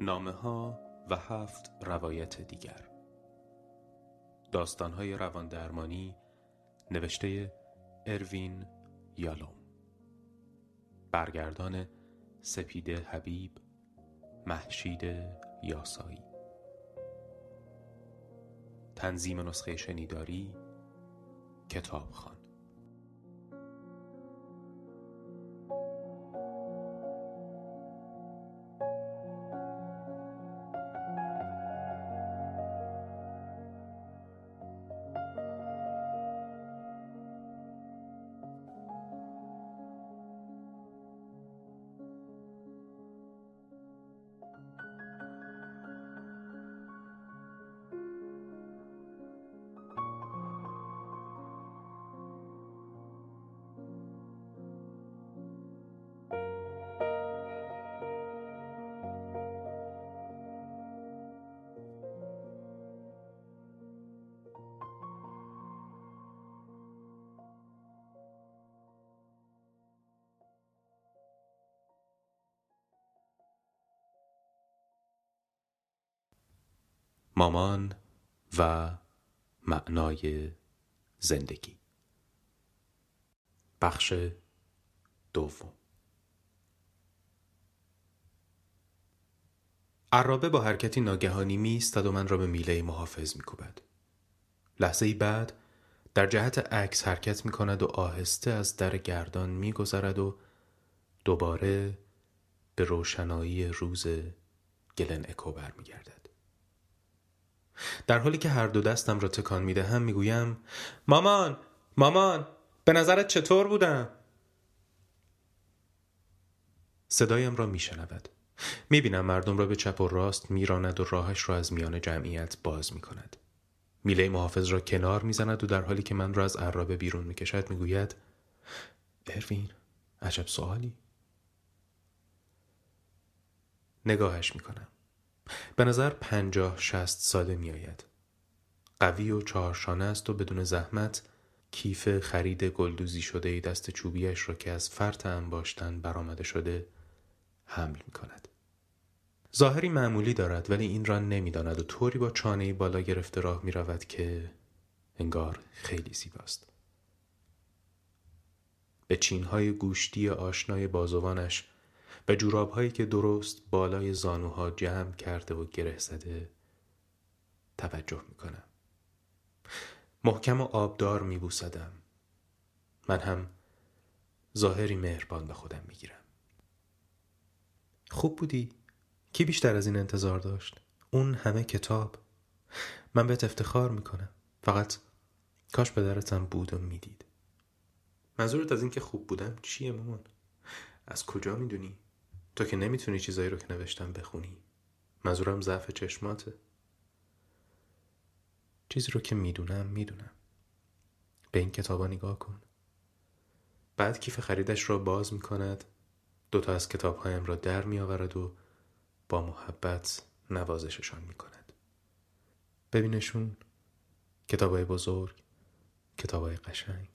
نامه ها و هفت روایت دیگر. داستان های روان درمانی نوشته اروین یالوم. برگردان سپیده حبیب محشید یاسایی. تنظیم نسخه شنیداری کتابخان مامان و معنای زندگی بخش دوم عرابه با حرکتی ناگهانی می ایستد و من را به میله محافظ می کوبد. لحظه ای بعد در جهت عکس حرکت می کند و آهسته از در گردان می گذرد و دوباره به روشنایی روز گلن اکو می گردد. در حالی که هر دو دستم را تکان می دهم می گویم مامان مامان به نظرت چطور بودم؟ صدایم را می شنود. می بینم مردم را به چپ و راست می راند و راهش را از میان جمعیت باز می کند. میله محافظ را کنار می زند و در حالی که من را از عرابه بیرون می کشد می گوید اروین عجب سوالی نگاهش می کنم. به نظر پنجاه شست ساله می آید. قوی و چهارشانه است و بدون زحمت کیف خرید گلدوزی شده دست چوبیش را که از فرط انباشتن برآمده شده حمل می کند. ظاهری معمولی دارد ولی این را نمی‌داند و طوری با چانه بالا گرفته راه می رود که انگار خیلی زیباست. به چینهای گوشتی آشنای بازوانش و جوراب هایی که درست بالای زانوها جمع کرده و گره زده توجه می‌کنم محکم و آبدار میبوسدم من هم ظاهری مهربان به خودم می‌گیرم خوب بودی؟ کی بیشتر از این انتظار داشت؟ اون همه کتاب من بهت افتخار می‌کنم فقط کاش پدرتم بود و می‌دید منظورت از اینکه خوب بودم چیه مامان؟ از کجا می‌دونی؟ تو که نمی‌تونی چیزایی رو که نوشتم بخونی. منظورم ضعف چشماته. چیزی رو که می‌دونم می‌دونم. به این کتابا نگاه کن. بعد کیف خریدش را باز می‌کند. دوتا از کتابهایم را در میآورد و با محبت نوازششان می‌کند. ببینشون کتابای بزرگ کتابای قشنگ.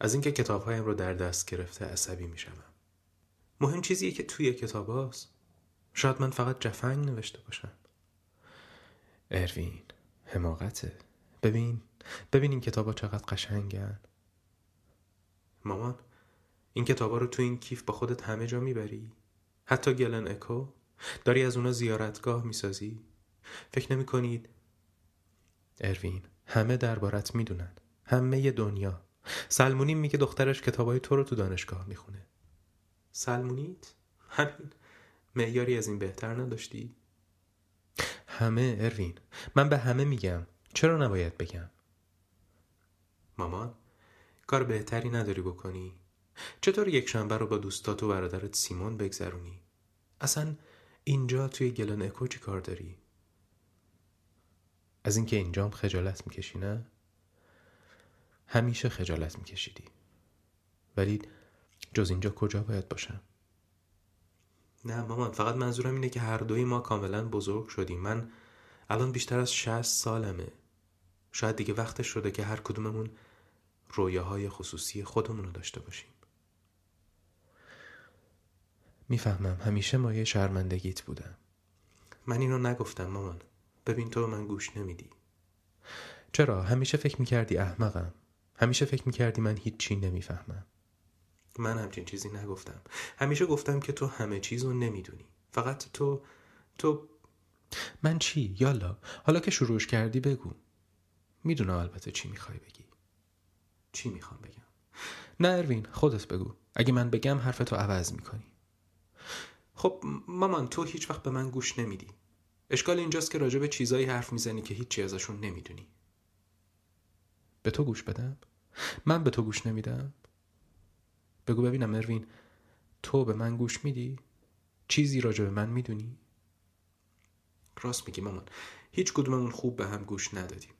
از اینکه کتابهایم رو در دست گرفته عصبی میشم مهم چیزیه که توی کتاب هاست. شاید من فقط جفنگ نوشته باشم. اروین حماقته. ببین ببین این کتابا چقدر قشنگن. مامان این کتابا رو تو این کیف با خودت همه جا می‌بری؟ حتی گلن اکو؟ داری از اونا زیارتگاه می‌سازی؟ فکر نمی کنید؟ اروین همه دربارت می‌دونن. همه دنیا. سلمونی میگه دخترش کتابای تو رو تو دانشگاه می‌خونه سلمونیت؟ همین معیاری از این بهتر نداشتی؟ همه اروین من به همه میگم چرا نباید بگم؟ مامان کار بهتری نداری بکنی؟ چطور یک شنبه رو با دوستات و برادرت سیمون بگذرونی؟ اصلا اینجا توی گلن اکو چی کار داری؟ از اینکه اینجام خجالت می‌کشی نه؟ همیشه خجالت میکشیدی. ولی جز اینجا کجا باید باشم؟ نه مامان فقط منظورم اینه که هر دوی ما کاملا بزرگ شدیم. من الان بیشتر از شهست سالمه. شاید دیگه وقتش شده که هر کدوممون رویاهای خصوصی خودمون رو داشته باشیم. می‌فهمم همیشه مایه شرمندگیت بودم. من اینو نگفتم مامان. ببین تو من گوش نمیدی. چرا؟ همیشه فکر می‌کردی احمقم. همیشه فکر می‌کردی من هیچ چی نمی‌فهمم. من همچین چیزی نگفتم. همیشه گفتم که تو همه چیز رو نمی‌دونی. فقط تو تو من چی؟ یالا. حالا که شروعش کردی بگو. می‌دونم البته چی می‌خوای بگی. چی می‌خوام بگم؟ نه اروین خودت بگو. اگه من بگم حرفتو عوض می‌کنی. خب مامان تو هیچ وقت به من گوش نمیدی. اشکال اینجاست که راجع به چیزایی حرف می‌زنی که هیچی ازشون نمی‌دونی. به تو گوش بدم؟ من به تو گوش نمیدم؟ بگو ببینم اروین تو به من گوش میدی؟ چیزی راجع به من می‌دونی؟ راست میگی مامان هیچ کدوممون خوب به هم گوش ندادیم.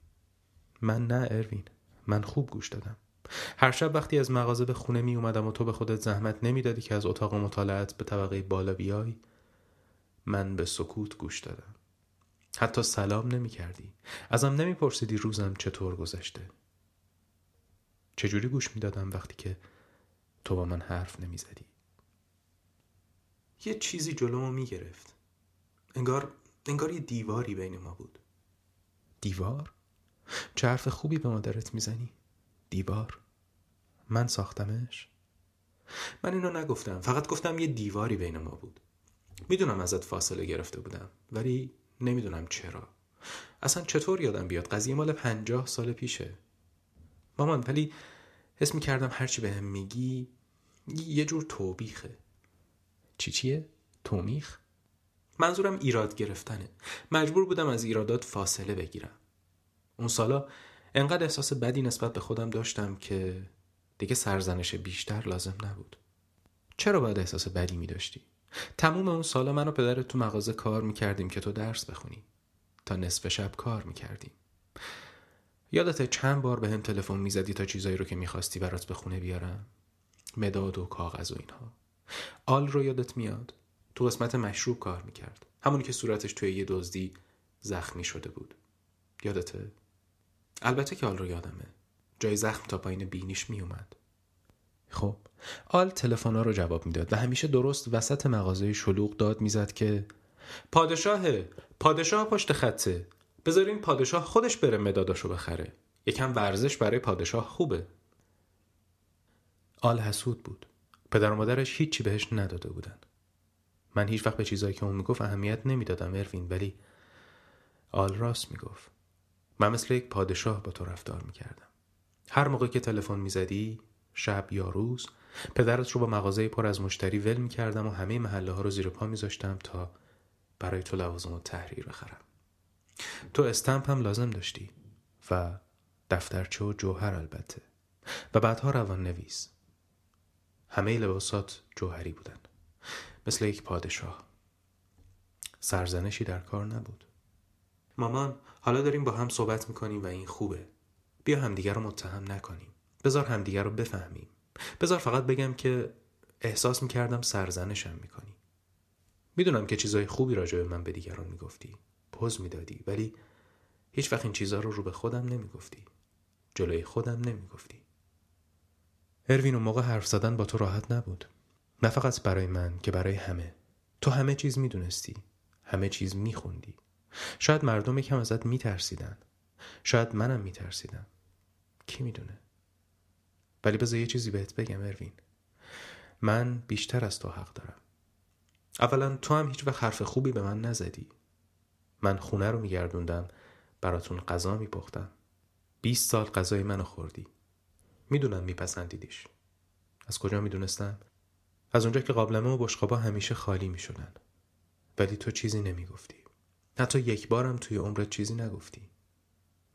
من نه اروین من خوب گوش دادم. هر شب وقتی از مغازه به خونه می اومدم و تو به خودت زحمت نمی‌دادی که از اتاق مطالعت به طبقه بالا بیای من به سکوت گوش دادم. حتی سلام نمی کردی ازم نمی پرسیدی روزم چطور گذشته. چجوری گوش می دادم وقتی که تو با من حرف نمی زدی یه چیزی جلومو می گرفت انگار انگار یه دیواری بین ما بود. دیوار؟ چه حرف خوبی به مادرت می‌زنی؟ دیوار؟ من ساختمش؟ من اینو نگفتم فقط گفتم یه دیواری بین ما بود. می‌دونم ازت فاصله گرفته بودم ولی نمی‌دونم چرا. اصلا چطور یادم بیاد؟ قضیه مال پنجاه سال پیشه. مامان ولی حس می‌کردم هرچی به هم میگی یه جور توبیخه چی چیه؟ تومیخ؟ منظورم ایراد گرفتنه مجبور بودم از ایرادات فاصله بگیرم اون سالا انقدر احساس بدی نسبت به خودم داشتم که دیگه سرزنش بیشتر لازم نبود چرا باید احساس بدی می داشتی؟ تموم اون سالا من و پدرت تو مغازه کار می‌کردیم که تو درس بخونی تا نصف شب کار می‌کردیم یادت چند بار به هم تلفن می‌زدی تا چیزایی رو که می‌خواستی برات به خونه بیارم؟ مداد و کاغذ و اینها. آل رو یادت میاد؟ تو قسمت مشروب کار می‌کرد. همونی که صورتش توی یه دزدی زخمی شده بود. یادته؟ البته که آل رو یادمه. جای زخم تا پایین بینیش میومد خب آل تلفن رو جواب می‌داد و همیشه درست وسط مغازه شلوغ داد می‌زد که پادشاهه پادشاه پشت خطه. بذارین پادشاه خودش بره مداداشو بخره. یکم ورزش برای پادشاه خوبه. آل حسود بود. پدر و مادرش هیچی بهش نداده بودن من هیچ وقت به چیزایی که اون می‌گفت اهمیت نمی‌دادم اروین. ولی آل راست می‌گفت. من مثل یک پادشاه با تو رفتار می‌کردم. هر موقع که تلفن می‌زدی شب یا روز پدرت رو با مغازه پر از مشتری ول می‌کردم و همه محله ها رو زیر پا میذاشتم تا برای تو لوازم و تحریر بخرم. تو استمپ هم لازم داشتی و دفترچه و جوهر البته. و بعدها روان نویس همه لباسات جوهری بودن. مثل یک پادشاه. سرزنشی در کار نبود. مامان حالا داریم با هم صحبت می‌کنیم و این خوبه. بیا همدیگر رو متهم نکنیم. بذار همدیگر رو بفهمیم. بذار فقط بگم که احساس می‌کردم سرزنشم می‌کنی. می‌دونم که چیزای خوبی راجع به من به دیگران می‌گفتی. پوز می‌دادی ولی هیچ وقت این چیزها رو رو به خودم نمی‌گفتی. جلوی خودم نمی‌گفتی. اروین اون موقع حرف زدن با تو راحت نبود. نه فقط برای من که برای همه. تو همه چیز می‌دونستی. همه چیز میخوندی. شاید مردم یکم ازت میترسیدن. شاید منم میترسیدم. کی می‌دونه؟ ولی بذار یه چیزی بهت بگم اروین. من بیشتر از تو حق دارم. اولا تو هم هیچ وقت حرف خوبی به من نزدی. من خونه رو میگردوندم براتون غذا میپختم. بیست سال غذای منو خوردی. می‌دونم میپسندیدیش. از کجا می‌دونستم؟ از اونجا که قابلمه و بشقابا همیشه خالی می‌شدن. ولی تو چیزی نمی‌گفتی. حتی یک بارم توی عمرت چیزی نگفتی.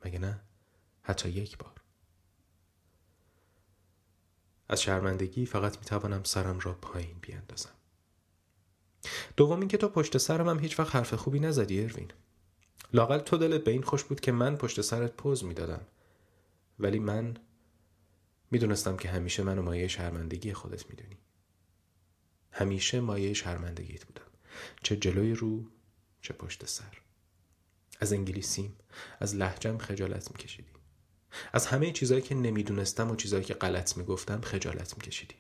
مگه نه؟ حتی یک بار. از شرمندگی فقط می‌توانم سرم را پایین بیاندازم. دوم اینکه تو پشت سرم هم هیچ وقت حرف خوبی نزدی اروین لاقل تو دلت به این خوش بود که من پشت سرت پوز می‌دادم. ولی من می‌دونستم که همیشه منو مایه شرمندگی خودت می‌دونی. همیشه مایه شرمندگیت بودم. چه جلوی رو چه پشت سر. از انگلیسیم از لحجم خجالت میکشیدی. از همه چیزهایی که نمی‌دونستم و چیزهایی که غلط می‌گفتم خجالت میکشیدی.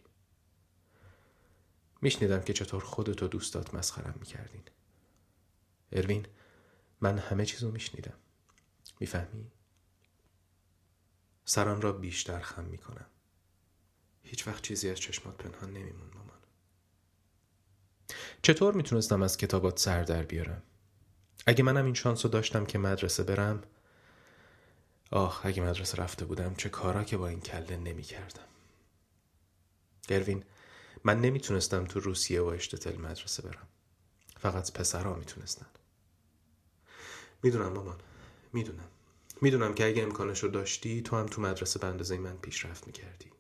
میشنیدم که چطور خودتو دوستات مسخرم می‌کردین. اروین من همه چیزو میشنیدم. می‌فهمی؟ سرم را بیشتر خم می‌کنم. هیچ وقت چیزی از چشمات پنهان نمیمون مامان. چطور می‌تونستم از کتابات سر در بیارم؟ اگه منم این شانس رو داشتم که مدرسه برم آه اگه مدرسه رفته بودم چه کارا که با این کله نمی کردم گروین من نمی‌تونستم تو روسیه و اشتتل مدرسه برم. فقط پسرها می‌تونستن. می‌دونم مامان. می‌دونم. می‌دونم که اگه امکانش رو داشتی تو هم تو مدرسه به اندازه من پیشرفت می‌کردی.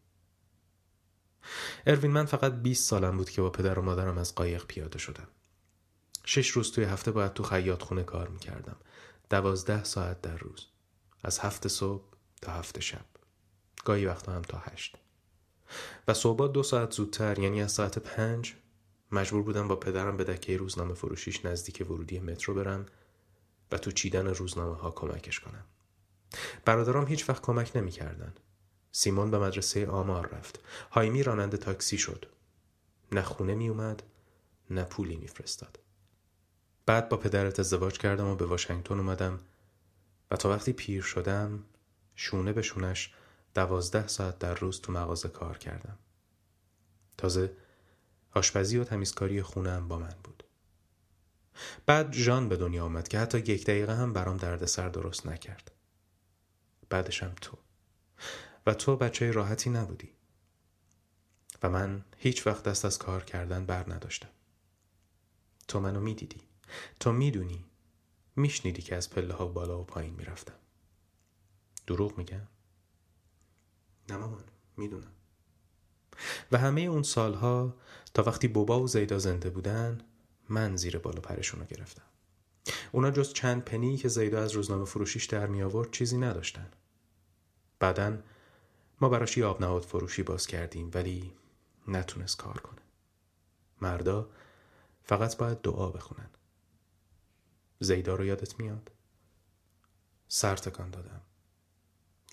اروین من فقط 20 سالم بود که با پدر و مادرم از قایق پیاده شدم. شش روز توی هفته باید تو خیاط خونه کار می‌کردم. دوازده ساعت در روز. از هفت صبح تا هفت شب. گاهی وقتا هم تا هشت. و صبح دو ساعت زودتر یعنی از ساعت پنج مجبور بودم با پدرم به دکه روزنامه فروشیش نزدیک ورودی مترو برم و تو چیدن روزنامه ها کمکش کنم. برادرام هیچ وقت کمک نمی‌کردن. سیمون به مدرسه آمار رفت. هایمی راننده تاکسی شد. نه خونه می اومد نه پولی میفرستاد. بعد با پدرت ازدواج کردم و به واشنگتن اومدم و تا وقتی پیر شدم شونه به شونش دوازده ساعت در روز تو مغازه کار کردم. تازه آشپزی و تمیزکاری خونم با من بود. بعد ژان به دنیا آمد که حتی یک دقیقه هم برام دردسر درست نکرد. بعدشم تو. و تو بچه راحتی نبودی. و من هیچ وقت دست از کار کردن بر نداشتم. تو منو می‌دیدی. تو می‌دونی. میشنیدی که از پله ها بالا و پایین می‌رفتم. دروغ میگم؟ نه مامان می‌دونم. و همه اون سالها تا وقتی بوبا و زیدا زنده بودن من زیر بالا پرشون رو گرفتم. اونا جز چند پنی که زیدا از روزنامه فروشیش در می آورد چیزی نداشتن. بعدا ما براش یه آب نهاد فروشی باز کردیم ولی نتونست کار کنه. مردا فقط باید دعا بخونن. زیدا رو یادت میاد؟ سر تکان دادم.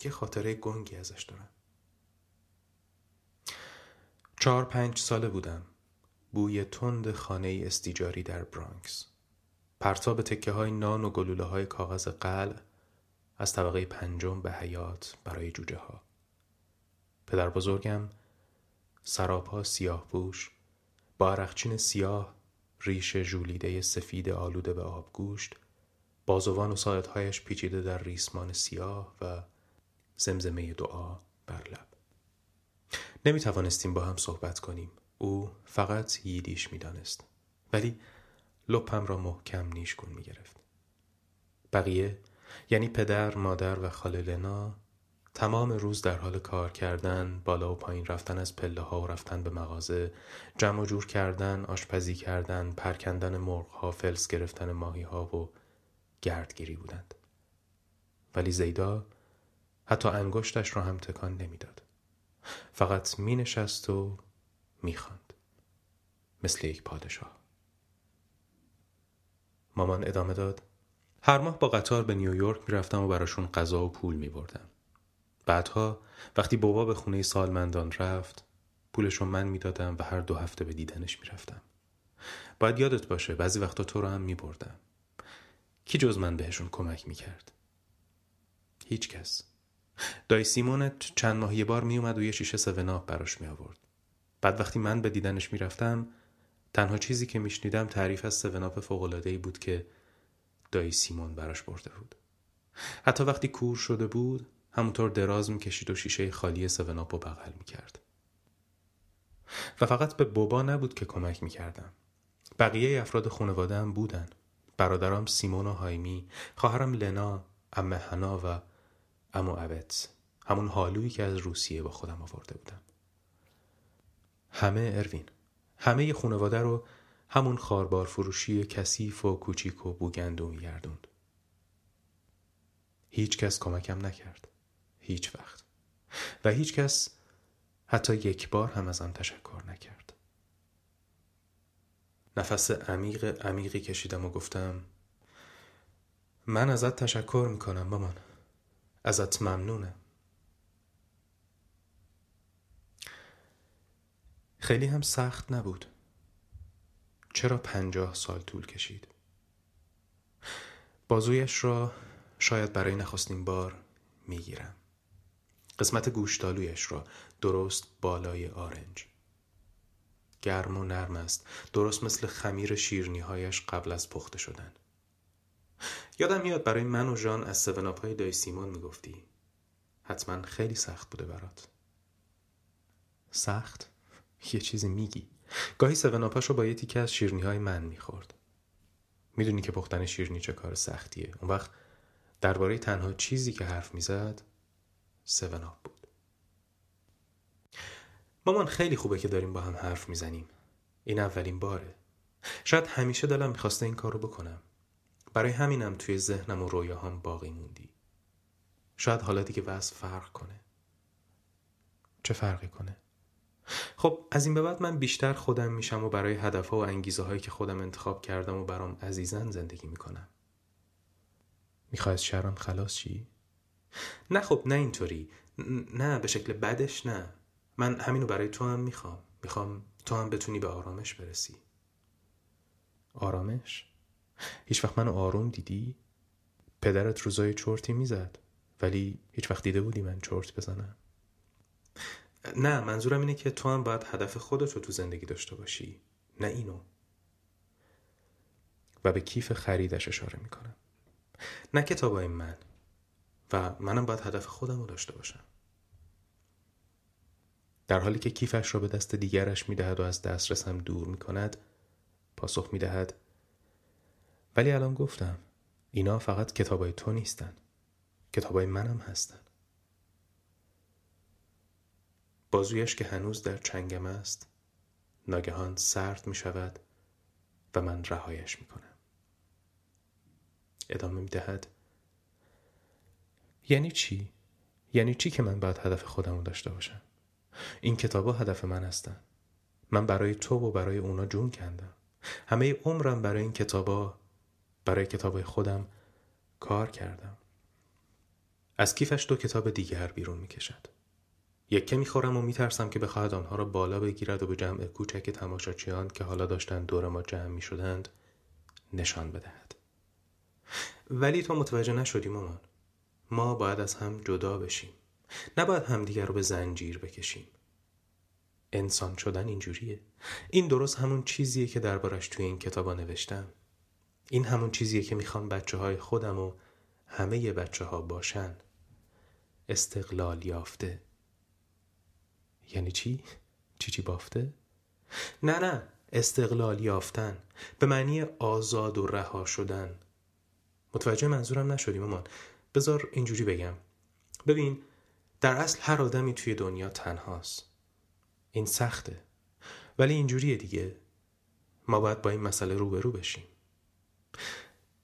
یه خاطره گنگی ازش دارم. چهار پنج ساله بودم. بوی تند خانه استیجاری در برانکس. پرتاب تکه های نان و گلوله های کاغذ قل از طبقه پنجم به حیات برای جوجه ها پدر بزرگم سراپا سیاه بوش با عرقچین سیاه ریش ژولیده سفید آلوده به آبگوشت بازوان و ساعدهایش پیچیده در ریسمان سیاه و زمزمه دعا بر لب. نمی توانستیم با هم صحبت کنیم او فقط ییدیش می دانست. ولی لپم را محکم نیشگون می گرفت بقیه یعنی پدر، مادر و خاله لنا تمام روز در حال کار کردن، بالا و پایین رفتن از پله ها و رفتن به مغازه، جمع و جور کردن، آشپزی کردن، پرکندن مرغ ها، فلس گرفتن ماهی ها و گردگیری بودند. ولی زیدا حتی انگشتش را هم تکان نمی‌داد. فقط می نشست و می خاند. مثل یک پادشاه. مامان ادامه داد. هر ماه با قطار به نیویورک می رفتم و براشون غذا و پول می بردم. بعدها وقتی بابا به خونه سالمندان رفت پولشو من می‌دادم و هر دو هفته به دیدنش می‌رفتم باید یادت باشه بعضی وقتا تو رو هم میبردم کی جز من بهشون کمک می‌کرد هیچ کس دای سیمونت چند ماه یه بار میومد و یه شیشه سوناب براش می آورد. بعد وقتی من به دیدنش می‌رفتم تنها چیزی که میشنیدم تعریف از سوناپ فوقلادهی بود که دای سیمون براش برده بود. حتی وقتی کور شده بود همونطور دراز می‌کشید و شیشه خالی سوناپ و بغل می‌کرد و فقط به بابا نبود که کمک می‌کردم بقیه افراد خانواده هم بودن برادرام سیمون و هایمی خواهرم لنا امه هنا و امو اوت همون حالویی که از روسیه با خودم آورده بودم. همه اروین همه خانواده رو همون خاربار فروشی کثیف و کوچیک و بوگندو میگردوند. هیچ کس کمکم نکرد. هیچ وقت. و هیچ کس حتی یک بار هم از آن تشکر نکرد. نفس عمیق عمیقی کشیدم و گفتم من ازت تشکر می‌کنم مامان. ازت ممنونم خیلی هم سخت نبود. چرا پنجاه سال طول کشید؟ بازویش را شاید برای نخستین بار می‌گیرم. قسمت گوشتالویش را درست بالای آرنج. گرم و نرم است. درست مثل خمیر شیرنیهایش قبل از پخته شدن. یادم میاد برای من و جان از سوناپ های دای سیمون می‌گفتی. حتما خیلی سخت بوده برات. سخت؟ یه چیزی میگی. گاهی سوناپاش رو با یه تیکه از شیرنی های من می‌خورد. می‌دونی که پختن شیرنی چه کار سختیه. اون وقت درباره تنها چیزی که حرف می‌زد سوناپ بود. مامان خیلی خوبه که داریم با هم حرف می‌زنیم. این اولین باره. شاید همیشه دلم می‌خواسته این کار رو بکنم. برای همینم توی ذهنم و رویاهام باقی موندی. شاید حالا دیگه وضع فرق کنه. چه فرقی کنه؟ خب از این به بعد من بیشتر خودم میشم و برای هدفها و انگیزه هایی که خودم انتخاب کردم و برام عزیزن زندگی می‌کنم. می‌خوای از شرم خلاص چی؟ نه خب نه اینطوری. نه به شکل بدش نه. من همینو برای تو هم می‌خوام. می‌خوام تو هم بتونی به آرامش برسی. آرامش؟ هیچ وقت منو آروم دیدی؟ پدرت روزای چرتی می‌زد ولی هیچ وقت دیده بودی من چرت بزنم. نه منظورم اینه که تو هم باید هدف خودت رو تو زندگی داشته باشی نه اینو. و به کیف خریدش اشاره می‌کنم. نه کتابای من و منم باید هدف خودم رو داشته باشم. در حالی که کیفش را به دست دیگرش می‌دهد و از دسترسم دور می‌کند پاسخ می‌دهد ولی الان گفتم اینا فقط کتابای تو نیستن. کتابای منم هستن. بازویش که هنوز در چنگم است ناگهان سرد می شود و من رهایش می کنم ادامه می دهد یعنی چی؟ یعنی چی که من باید هدف خودم رو داشته باشم؟ این کتابا هدف من هستن. من برای تو و برای اونا جون کندم. همه عمرم برای این کتابا برای کتاب خودم کار کردم. از کیفش دو کتاب دیگر بیرون می کشد یکه می‌خورم و میترسم که بخواهد آنها را بالا بگیرد و به جمع کوچک تماشاچیان که حالا داشتند دور ما جمع می شدند نشان بدهد. ولی تو متوجه نشدی مامان. ما باید از هم جدا بشیم. نباید همدیگر رو به زنجیر بکشیم. انسان شدن اینجوریه. این درست همون چیزیه که دربارش توی این کتابا نوشتم. این همون چیزیه که می‌خوام بچه های خودم و همه بچه ها باشن. استقلال یافته. یعنی چی؟ چی چی بافته؟ نه نه. استقلال یافتن. به معنی آزاد و رها شدن. متوجه منظورم نشدی مامان؟ بذار اینجوری بگم. ببین در اصل هر آدمی توی دنیا تنهاست. این سخته. ولی اینجوریه دیگه. ما باید با این مسئله روبرو بشیم.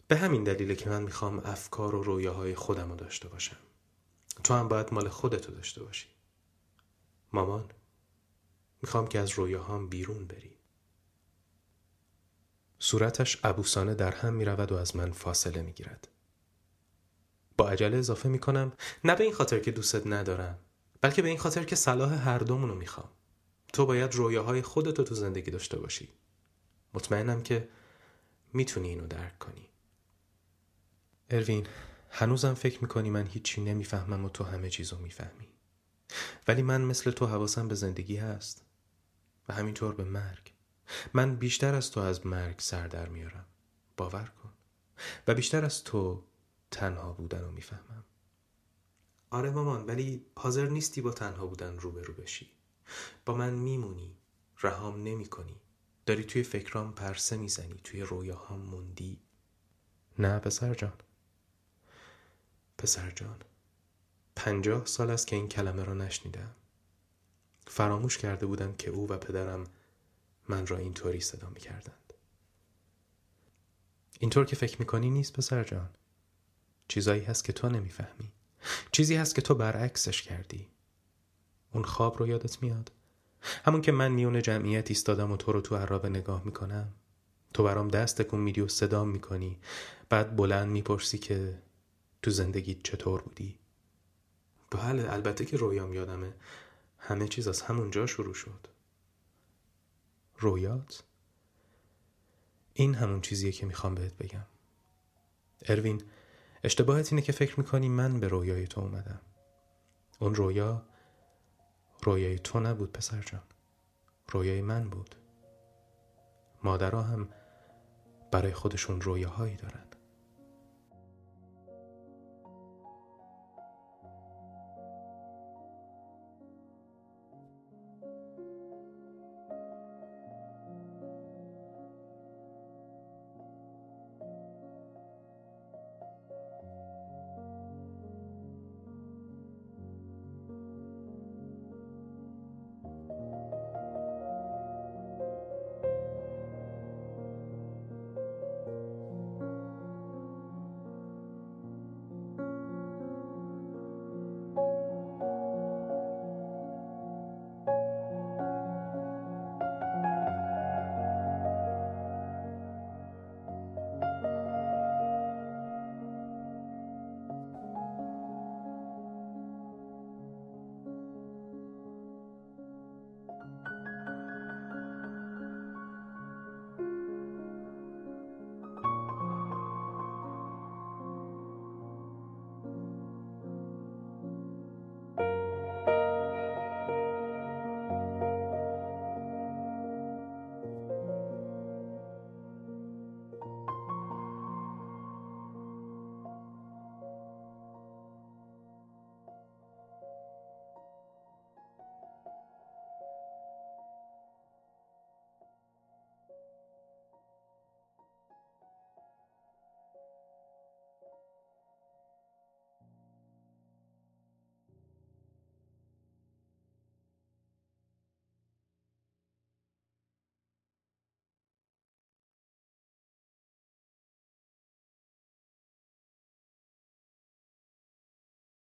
به همین دلیله که من می‌خوام افکار و رویاهای خودم رو داشته باشم. تو هم باید مال خودتو داشته باشی. مامان می‌خوام که از رویاهام بیرون بری. صورتش عبوسانه در هم می‌رود و از من فاصله می‌گیرد. با عجله اضافه می‌کنم نه به این خاطر که دوستت ندارم بلکه به این خاطر که صلاح هر دومونو می‌خوام. تو باید رویاهای خودتو تو زندگی داشته باشی. مطمئنم که می‌تونی اینو درک کنی. اروین هنوزم فکر می‌کنی من هیچی نمی‌فهمم و تو همه چیزو می‌فهمی. ولی من مثل تو حواسم به زندگی هست. و همینطور به مرگ. من بیشتر از تو از مرگ سر در میارم. باور کن. و بیشتر از تو تنها بودن رو می‌فهمم. آره مامان ولی حاضر نیستی با تنها بودن روبرو بشی. با من میمونی. رهام نمی کنی داری توی فکرام پرسه می‌زنی توی رویاهام موندی؟ نه پسر جان. پسر جان پنجاه سال است که این کلمه را نشنیدم. فراموش کرده بودم که او و پدرم من را اینطوری صدا می کردند. اینطور که فکر می‌کنی نیست پسر جان. چیزایی هست که تو نمی‌فهمی. چیزی هست که تو برعکسش کردی. اون خواب رو یادت میاد؟ همون که من میون جمعیت ایستادم و تو رو تو عرابه نگاه می‌کنم. تو برام دست تکون میدی و صدام می‌کنی. بعد بلند می‌پرسی که تو زندگیت چطور بودی. بله البته که رویام یادمه. همه چیز از همونجا شروع شد. رویات؟ این همون چیزیه که می‌خوام بهت بگم. اروین اشتباهت اینه که فکر می‌کنی من به رویای تو اومدم. اون رویا رویای تو نبود پسر جان. رویای من بود. مادرها هم برای خودشون رویاهایی دارن.